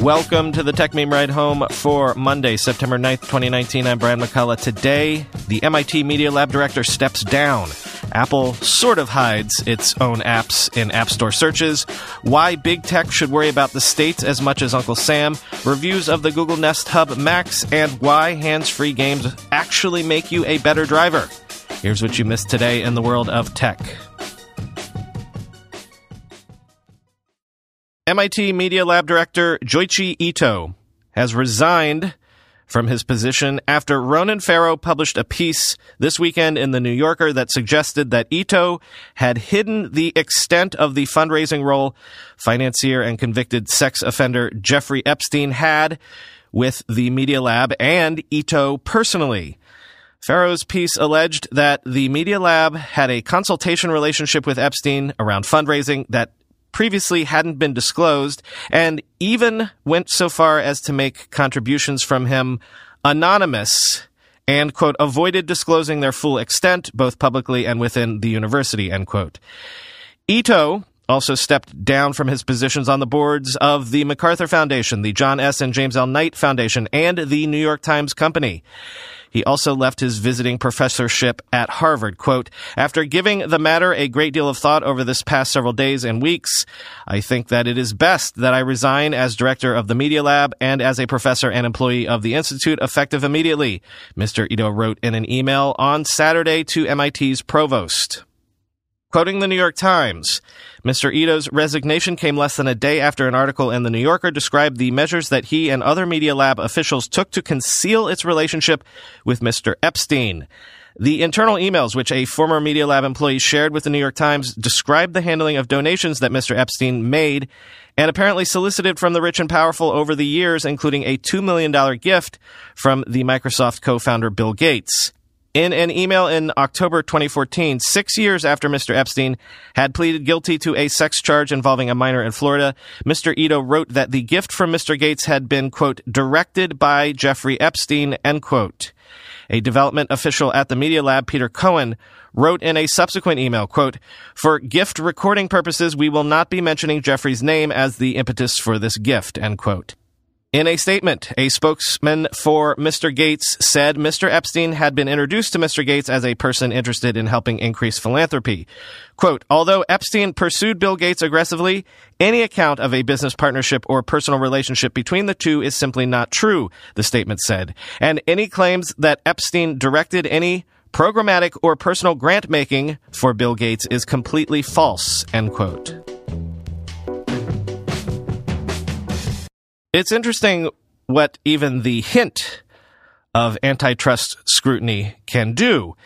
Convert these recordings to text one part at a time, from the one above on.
Welcome to the Techmeme Ride Home for Monday, September 9th, 2019. I'm Brian McCullough. Today, the MIT Media Lab director steps down. Apple sort of hides its own apps in App Store searches. Why big tech should worry about the states as much as Uncle Sam. Reviews of the Google Nest Hub Max. And why hands free games actually make you a better driver. Here's what you missed today in the world of tech. MIT Media Lab director Joichi Ito has resigned from his position after Ronan Farrow published a piece this weekend in The New Yorker that suggested that Ito had hidden the extent of the fundraising role financier and convicted sex offender Jeffrey Epstein had with the Media Lab and Ito personally. Farrow's piece alleged that the Media Lab had a consultation relationship with Epstein around fundraising that previously hadn't been disclosed and even went so far as to make contributions from him anonymous and, quote, avoided disclosing their full extent, both publicly and within the university, end quote. Ito also stepped down from his positions on the boards of the MacArthur Foundation, the John S. and James L. Knight Foundation, and the New York Times Company. He also left his visiting professorship at Harvard. Quote, after giving the matter a great deal of thought over this past several days and weeks, I think that it is best that I resign as director of the Media Lab and as a professor and employee of the Institute effective immediately, Mr. Ito wrote in an email on Saturday to MIT's provost. Quoting the New York Times, Mr. Ito's resignation came less than a day after an article in the New Yorker described the measures that he and other Media Lab officials took to conceal its relationship with Mr. Epstein. The internal emails, which a former Media Lab employee shared with the New York Times, described the handling of donations that Mr. Epstein made and apparently solicited from the rich and powerful over the years, including a $2 million gift from the Microsoft co-founder Bill Gates. In an email in October 2014, six years after Mr. Epstein had pleaded guilty to a sex charge involving a minor in Florida, Mr. Ito wrote that the gift from Mr. Gates had been, quote, directed by Jeffrey Epstein, end quote. A development official at the Media Lab, Peter Cohen, wrote in a subsequent email, quote, For gift recording purposes, we will not be mentioning Jeffrey's name as the impetus for this gift, end quote. In a statement, a spokesman for Mr. Gates said Mr. Epstein had been introduced to Mr. Gates as a person interested in helping increase philanthropy. Quote, although Epstein pursued Bill Gates aggressively, any account of a business partnership or personal relationship between the two is simply not true, the statement said. And any claims that Epstein directed any programmatic or personal grant making for Bill Gates is completely false, end quote. It's interesting what even the hint of antitrust scrutiny can do.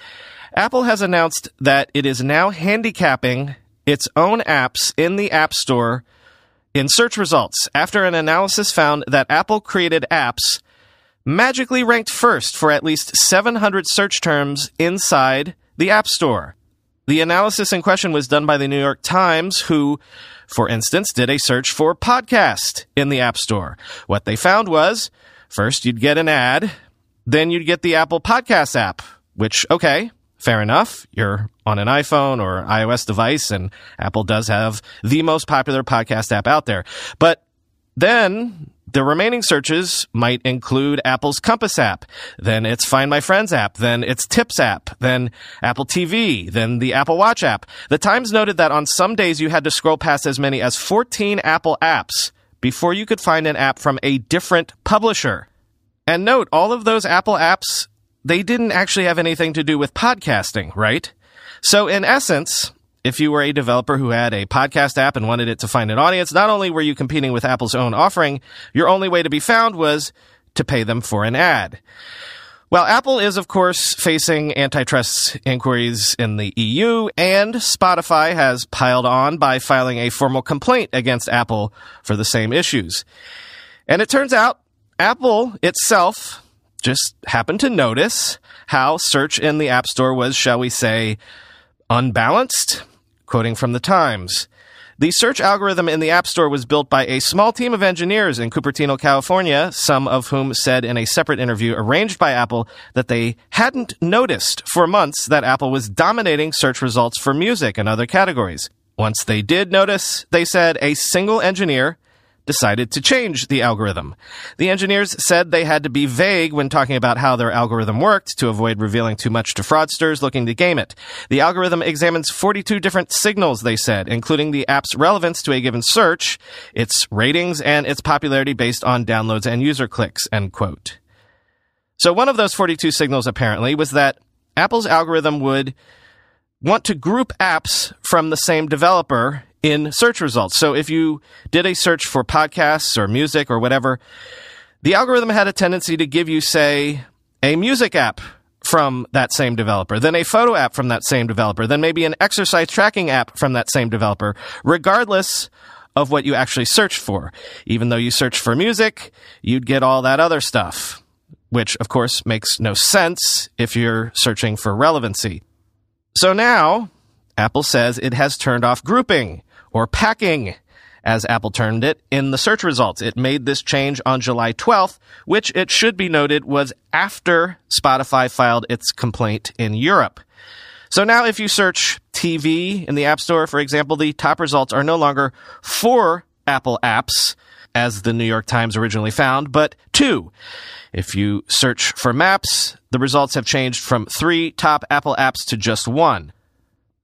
Apple has announced that it is now handicapping its own apps in the App Store in search results after an analysis found that Apple created apps magically ranked first for at least 700 search terms inside the App Store. The analysis in question was done by the New York Times, who, for instance, did a search for podcast in the App Store. What they found was first you'd get an ad, then you'd get the Apple Podcast app, which, okay, fair enough. You're on an iPhone or iOS device, and Apple does have the most popular podcast app out there. But then the remaining searches might include Apple's Compass app, then its Find My Friends app, then its Tips app, then Apple TV, then the Apple Watch app. The Times noted that on some days you had to scroll past as many as 14 Apple apps before you could find an app from a different publisher. And note, all of those Apple apps, they didn't actually have anything to do with podcasting, right? So in essence, if you were a developer who had a podcast app and wanted it to find an audience, not only were you competing with Apple's own offering, your only way to be found was to pay them for an ad. Well, Apple is, of course, facing antitrust inquiries in the EU, and Spotify has piled on by filing a formal complaint against Apple for the same issues. And it turns out Apple itself just happened to notice how search in the App Store was, shall we say, unbalanced. Quoting from the Times. The search algorithm in the App Store was built by a small team of engineers in Cupertino, California, some of whom said in a separate interview arranged by Apple that they hadn't noticed for months that Apple was dominating search results for music and other categories. Once they did notice, they said a single engineer decided to change the algorithm. The engineers said they had to be vague when talking about how their algorithm worked to avoid revealing too much to fraudsters looking to game it. The algorithm examines 42 different signals, they said, including the app's relevance to a given search, its ratings, and its popularity based on downloads and user clicks, end quote. So one of those 42 signals apparently was that Apple's algorithm would want to group apps from the same developer in search results. So if you did a search for podcasts or music or whatever, the algorithm had a tendency to give you, say, a music app from that same developer, then a photo app from that same developer, then maybe an exercise tracking app from that same developer, regardless of what you actually searched for. Even though you searched for music, you'd get all that other stuff, which of course makes no sense if you're searching for relevancy. So now, Apple says it has turned off grouping or packing, as Apple termed it, in the search results. It made this change on July 12th, which it should be noted was after Spotify filed its complaint in Europe. So now if you search TV in the App Store, for example, the top results are no longer four Apple apps, as the New York Times originally found, but two. If you search for maps, the results have changed from three top Apple apps to just one.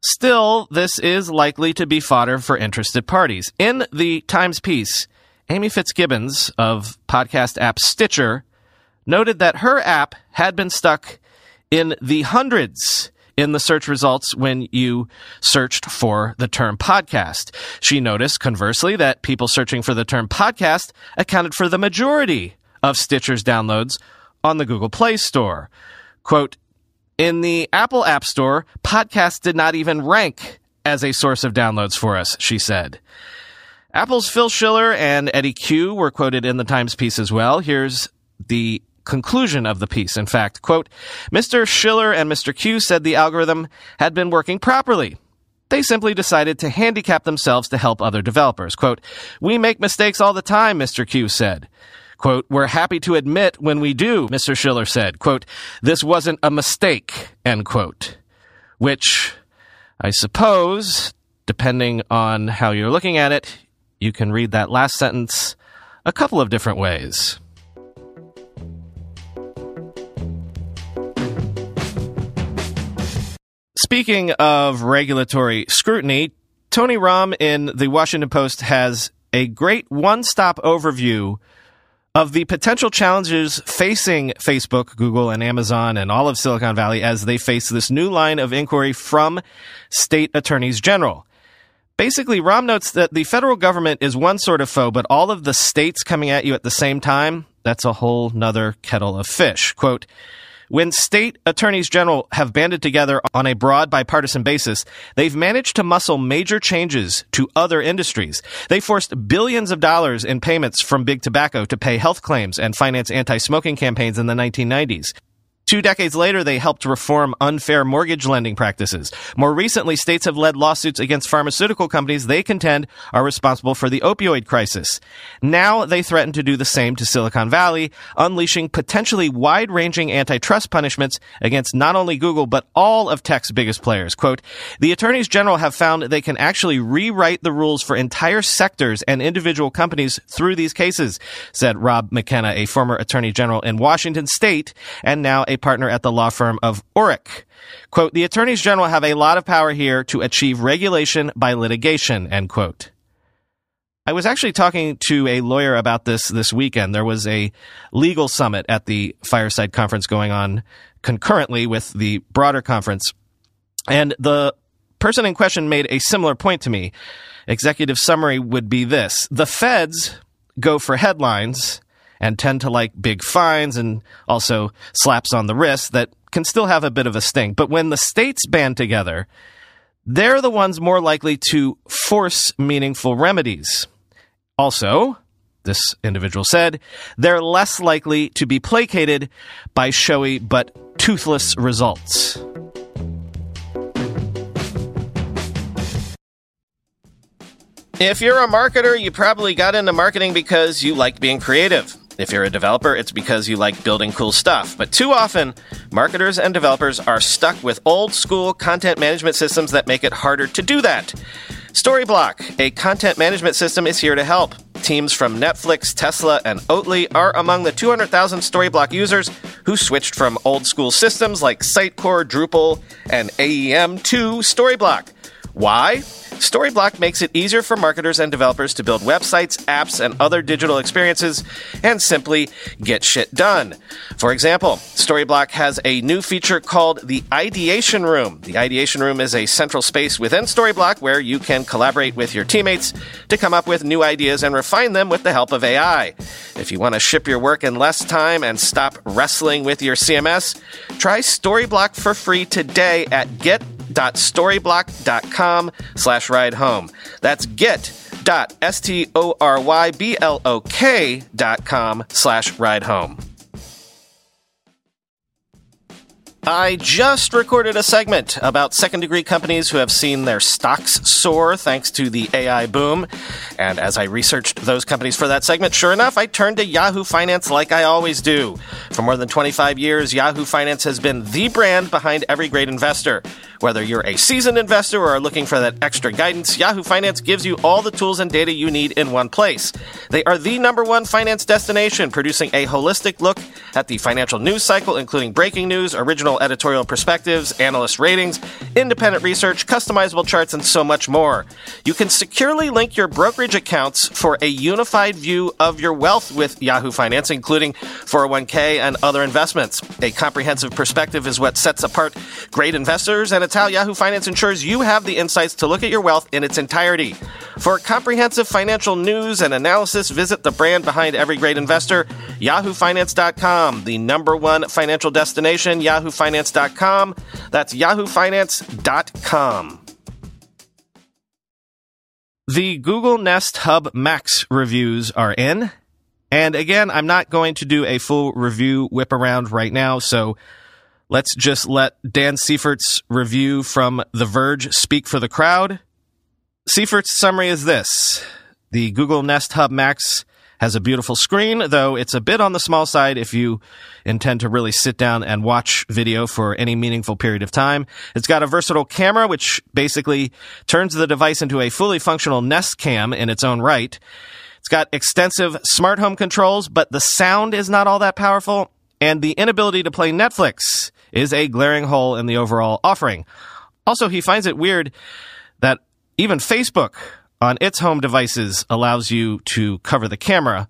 Still, this is likely to be fodder for interested parties. In the Times piece, Amy Fitzgibbons of podcast app Stitcher noted that her app had been stuck in the hundreds in the search results when you searched for the term podcast. She noticed, conversely, that people searching for the term podcast accounted for the majority of Stitcher's downloads on the Google Play Store. Quote, in the Apple App Store, podcasts did not even rank as a source of downloads for us, she said. Apple's Phil Schiller and Eddie Cue were quoted in the Times piece as well. Here's the conclusion of the piece. In fact, quote, Mr. Schiller and Mr. Cue said the algorithm had been working properly. They simply decided to handicap themselves to help other developers. Quote, we make mistakes all the time, Mr. Cue said. Quote, we're happy to admit when we do, Mr. Schiller said. Quote, this wasn't a mistake, end quote. Which, I suppose, depending on how you're looking at it, you can read that last sentence a couple of different ways. Speaking of regulatory scrutiny, Tony Romm in the Washington Post has a great one stop overview of the potential challenges facing Facebook, Google, and Amazon and all of Silicon Valley as they face this new line of inquiry from state attorneys general. Basically, Romm notes that the federal government is one sort of foe, but all of the states coming at you at the same time, that's a whole nother kettle of fish. Quote, when state attorneys general have banded together on a broad bipartisan basis, they've managed to muscle major changes to other industries. They forced billions of dollars in payments from big tobacco to pay health claims and finance anti-smoking campaigns in the 1990s. Two decades later, they helped reform unfair mortgage lending practices. More recently, states have led lawsuits against pharmaceutical companies they contend are responsible for the opioid crisis. Now they threaten to do the same to Silicon Valley, unleashing potentially wide-ranging antitrust punishments against not only Google, but all of tech's biggest players. Quote, the attorneys general have found they can actually rewrite the rules for entire sectors and individual companies through these cases, said Rob McKenna, a former attorney general in Washington state and now a partner at the law firm of Orrick. Quote, the attorneys general have a lot of power here to achieve regulation by litigation, end quote. I was actually talking to a lawyer about this this weekend. There was a legal summit at the Fireside Conference going on concurrently with the broader conference. And the person in question made a similar point to me. Executive summary would be this. The feds go for headlines and tend to like big fines and also slaps on the wrist that can still have a bit of a sting. But when the states band together, they're the ones more likely to force meaningful remedies. Also, this individual said, they're less likely to be placated by showy but toothless results. If you're a marketer, you probably got into marketing because you like being creative. If you're a developer, it's because you like building cool stuff. But too often, marketers and developers are stuck with old school content management systems that make it harder to do that. Storyblok, a content management system, is here to help. Teams from Netflix, Tesla, and Oatly are among the 200,000 Storyblok users who switched from old school systems like Sitecore, Drupal, and AEM to Storyblok. Why? Storyblok makes it easier for marketers and developers to build websites, apps, and other digital experiences and simply get shit done. For example, Storyblok has a new feature called the Ideation Room. The Ideation Room is a central space within Storyblok where you can collaborate with your teammates to come up with new ideas and refine them with the help of AI. If you want to ship your work in less time and stop wrestling with your CMS, try Storyblok for free today at get get.storyblok.com slash ride home. That's get.storyblok dot com slash ride home. I just recorded a segment about second degree companies who have seen their stocks soar thanks to the AI boom. And as I researched those companies for that segment, sure enough, I turned to Yahoo Finance like I always do. For more than 25 years, Yahoo Finance has been the brand behind every great investor. Whether you're a seasoned investor or are looking for that extra guidance, Yahoo Finance gives you all the tools and data you need in one place. They are the number one finance destination, producing a holistic look at the financial news cycle, including breaking news, original editorial perspectives, analyst ratings, independent research, customizable charts, and so much more. You can securely link your brokerage accounts for a unified view of your wealth with Yahoo Finance, including 401k and other investments. A comprehensive perspective is what sets apart great investors and it's how Yahoo Finance ensures you have the insights to look at your wealth in its entirety. For comprehensive financial news and analysis, visit the brand behind every great investor, yahoofinance.com, the number one financial destination, yahoofinance.com. That's yahoofinance.com. The Google Nest Hub Max reviews are in. And again, I'm not going to do a full review whip around right now, so Let's just let Dan Seifert's review from The Verge speak for the crowd. Seifert's summary is this. The Google Nest Hub Max has a beautiful screen, though it's a bit on the small side if you intend to really sit down and watch video for any meaningful period of time. It's got a versatile camera, which basically turns the device into a fully functional Nest Cam in its own right. It's got extensive smart home controls, but the sound is not all that powerful, and the inability to play Netflix is a glaring hole in the overall offering. Also, he finds it weird that even Facebook on its home devices allows you to cover the camera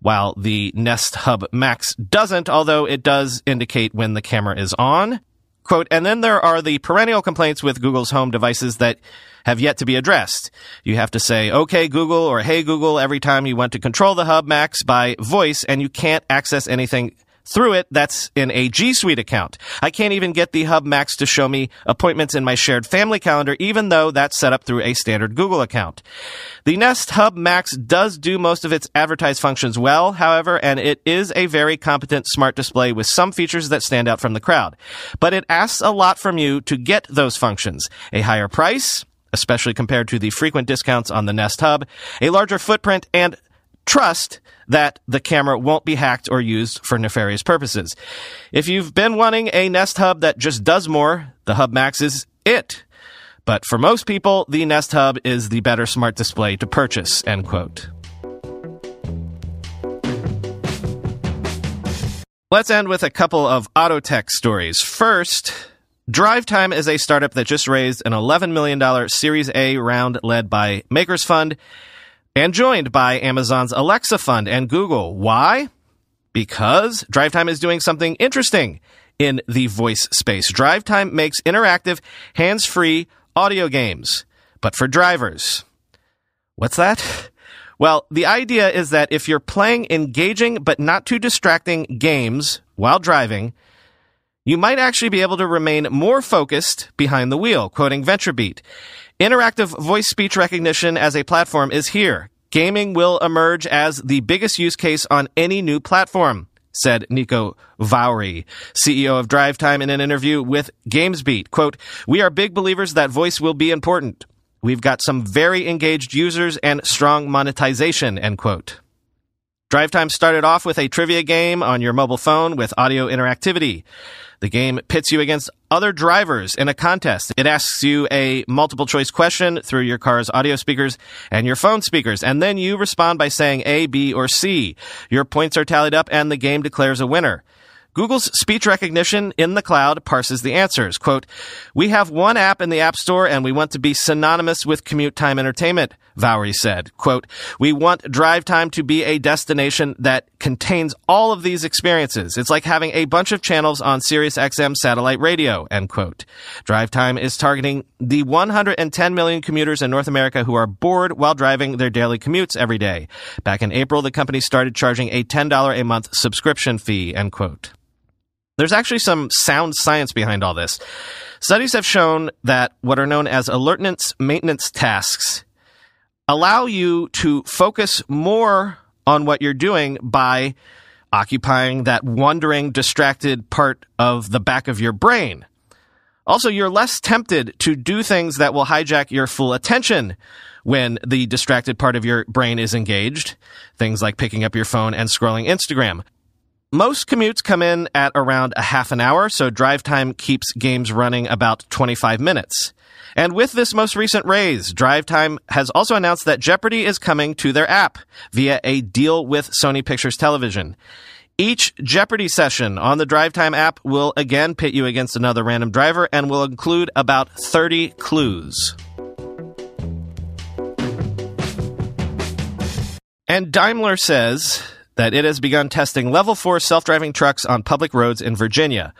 while the Nest Hub Max doesn't, although it does indicate when the camera is on. Quote, and then there are the perennial complaints with Google's home devices that have yet to be addressed. You have to say, okay, Google or hey, Google every time you want to control the Hub Max by voice and you can't access anything through it, that's in a G Suite account. I can't even get the Hub Max to show me appointments in my shared family calendar, even though that's set up through a standard Google account. The Nest Hub Max does do most of its advertised functions well, however, and it is a very competent smart display with some features that stand out from the crowd. But it asks a lot from you to get those functions. A higher price, especially compared to the frequent discounts on the Nest Hub, a larger footprint, and trust that the camera won't be hacked or used for nefarious purposes. If you've been wanting a Nest Hub that just does more, the Hub Max is it. But for most people, the Nest Hub is the better smart display to purchase, end quote. Let's end with a couple of auto tech stories. First, DriveTime is a startup that just raised an $11 million Series A round led by Makers Fund and joined by Amazon's Alexa Fund and Google. Why? Because DriveTime is doing something interesting in the voice space. DriveTime makes interactive, hands-free audio games, but for drivers. What's that? Well, the idea is that if you're playing engaging but not too distracting games while driving, you might actually be able to remain more focused behind the wheel, quoting VentureBeat. Interactive voice speech recognition as a platform is here. Gaming will emerge as the biggest use case on any new platform, said Niko Vuori, CEO of DriveTime in an interview with GamesBeat. Quote, We are big believers that voice will be important. We've got some very engaged users and strong monetization, end quote. DriveTime started off with a trivia game on your mobile phone with audio interactivity. The game pits you against other drivers in a contest. It asks you a multiple choice question through your car's audio speakers and your phone speakers, and then you respond by saying A, B, or C. Your points are tallied up and the game declares a winner. Google's speech recognition in the cloud parses the answers. Quote, We have one app in the App Store and we want to be synonymous with commute time entertainment, Vuori said. Quote, We want drive time to be a destination that contains all of these experiences. It's like having a bunch of channels on Sirius XM satellite radio, end quote. Drive time is targeting the 110 million commuters in North America who are bored while driving their daily commutes every day. Back in April, the company started charging a $10 a month subscription fee, end quote. There's actually some sound science behind all this. Studies have shown that what are known as alertness maintenance tasks allow you to focus more on what you're doing by occupying that wandering, distracted part of the back of your brain. Also, you're less tempted to do things that will hijack your full attention when the distracted part of your brain is engaged. Things like picking up your phone and scrolling Instagram. Most commutes come in at around a half an hour, so drive time keeps games running about 25 minutes. And with this most recent raise, Drive Time has also announced that Jeopardy is coming to their app via a deal with Sony Pictures Television. Each Jeopardy session on the Drive Time app will again pit you against another random driver and will include about 30 clues. And Daimler says that it has begun testing level 4 self-driving trucks on public roads in Virginia.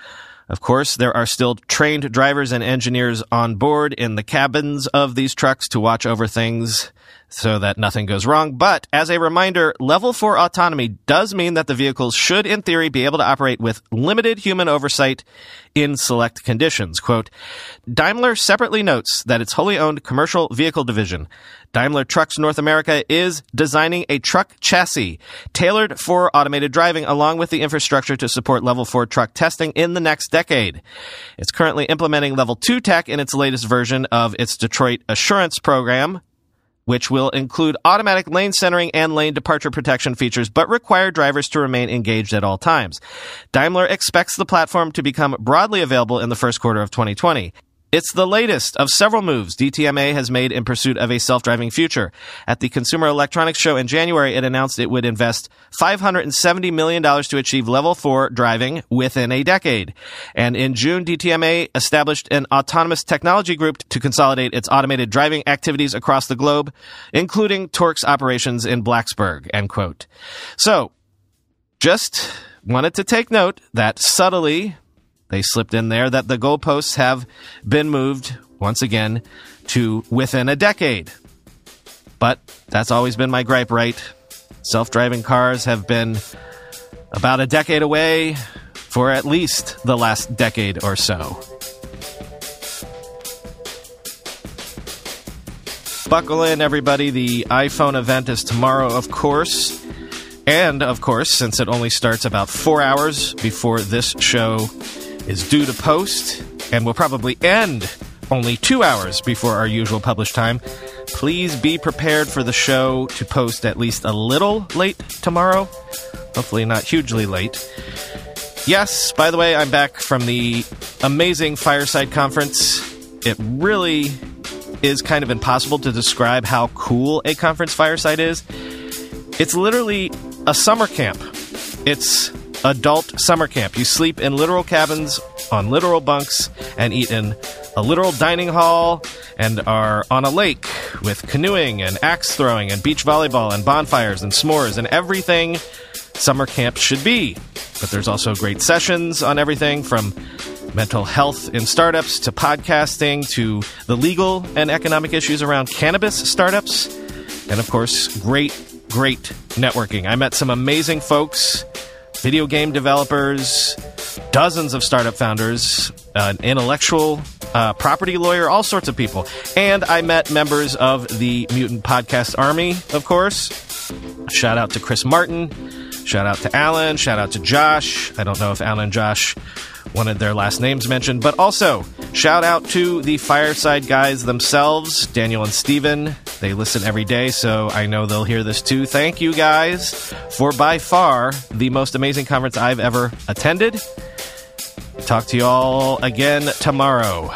Of course, there are still trained drivers and engineers on board in the cabins of these trucks to watch over things so that nothing goes wrong. But as a reminder, level four autonomy does mean that the vehicles should, in theory, be able to operate with limited human oversight in select conditions. Quote, Daimler separately notes that its wholly owned commercial vehicle division, Daimler Trucks North America, is designing a truck chassis tailored for automated driving along with the infrastructure to support level four truck testing in the next decade. It's currently implementing level two tech in its latest version of its Detroit Assurance program, which will include automatic lane centering and lane departure protection features, but require drivers to remain engaged at all times. Daimler expects the platform to become broadly available in the first quarter of 2020. It's the latest of several moves DTNA has made in pursuit of a self-driving future. At the Consumer Electronics Show in January, it announced it would invest $570 million to achieve level 4 driving within a decade. And in June, DTNA established an autonomous technology group to consolidate its automated driving activities across the globe, including Torc's operations in Blacksburg, end quote. So, just wanted to take note that subtly they slipped in there that the goalposts have been moved once again to within a decade. But that's always been my gripe, right? Self driving cars have been about a decade away for at least the last decade or so. Buckle in, everybody. The iPhone event is tomorrow, of course. And, of course, since it only starts about four hours before this show is due to post and will probably end only two hours before our usual publish time. Please be prepared for the show to post at least a little late tomorrow. Hopefully, not hugely late. Yes, by the way, I'm back from the amazing Fireside Conference. It really is kind of impossible to describe how cool a conference fireside is. It's literally a summer camp. It's adult summer camp. You sleep in literal cabins on literal bunks and eat in a literal dining hall and are on a lake with canoeing and axe throwing and beach volleyball and bonfires and s'mores and everything summer camp should be. But there's also great sessions on everything from mental health in startups to podcasting to the legal and economic issues around cannabis startups. And of course, great great networking. I met some amazing folks, video game developers, dozens of startup founders, an intellectual uh, property lawyer, all sorts of people. And I met members of the Mutant Podcast Army, of course. Shout out to Chris Martin. Shout out to Alan. Shout out to Josh. I don't know if Alan and Josh wanted their last names mentioned, but also shout out to the Fireside guys themselves, Daniel and Steven. They listen every day, so I know they'll hear this too. Thank you guys for by far the most amazing conference I've ever attended. Talk to you all again tomorrow.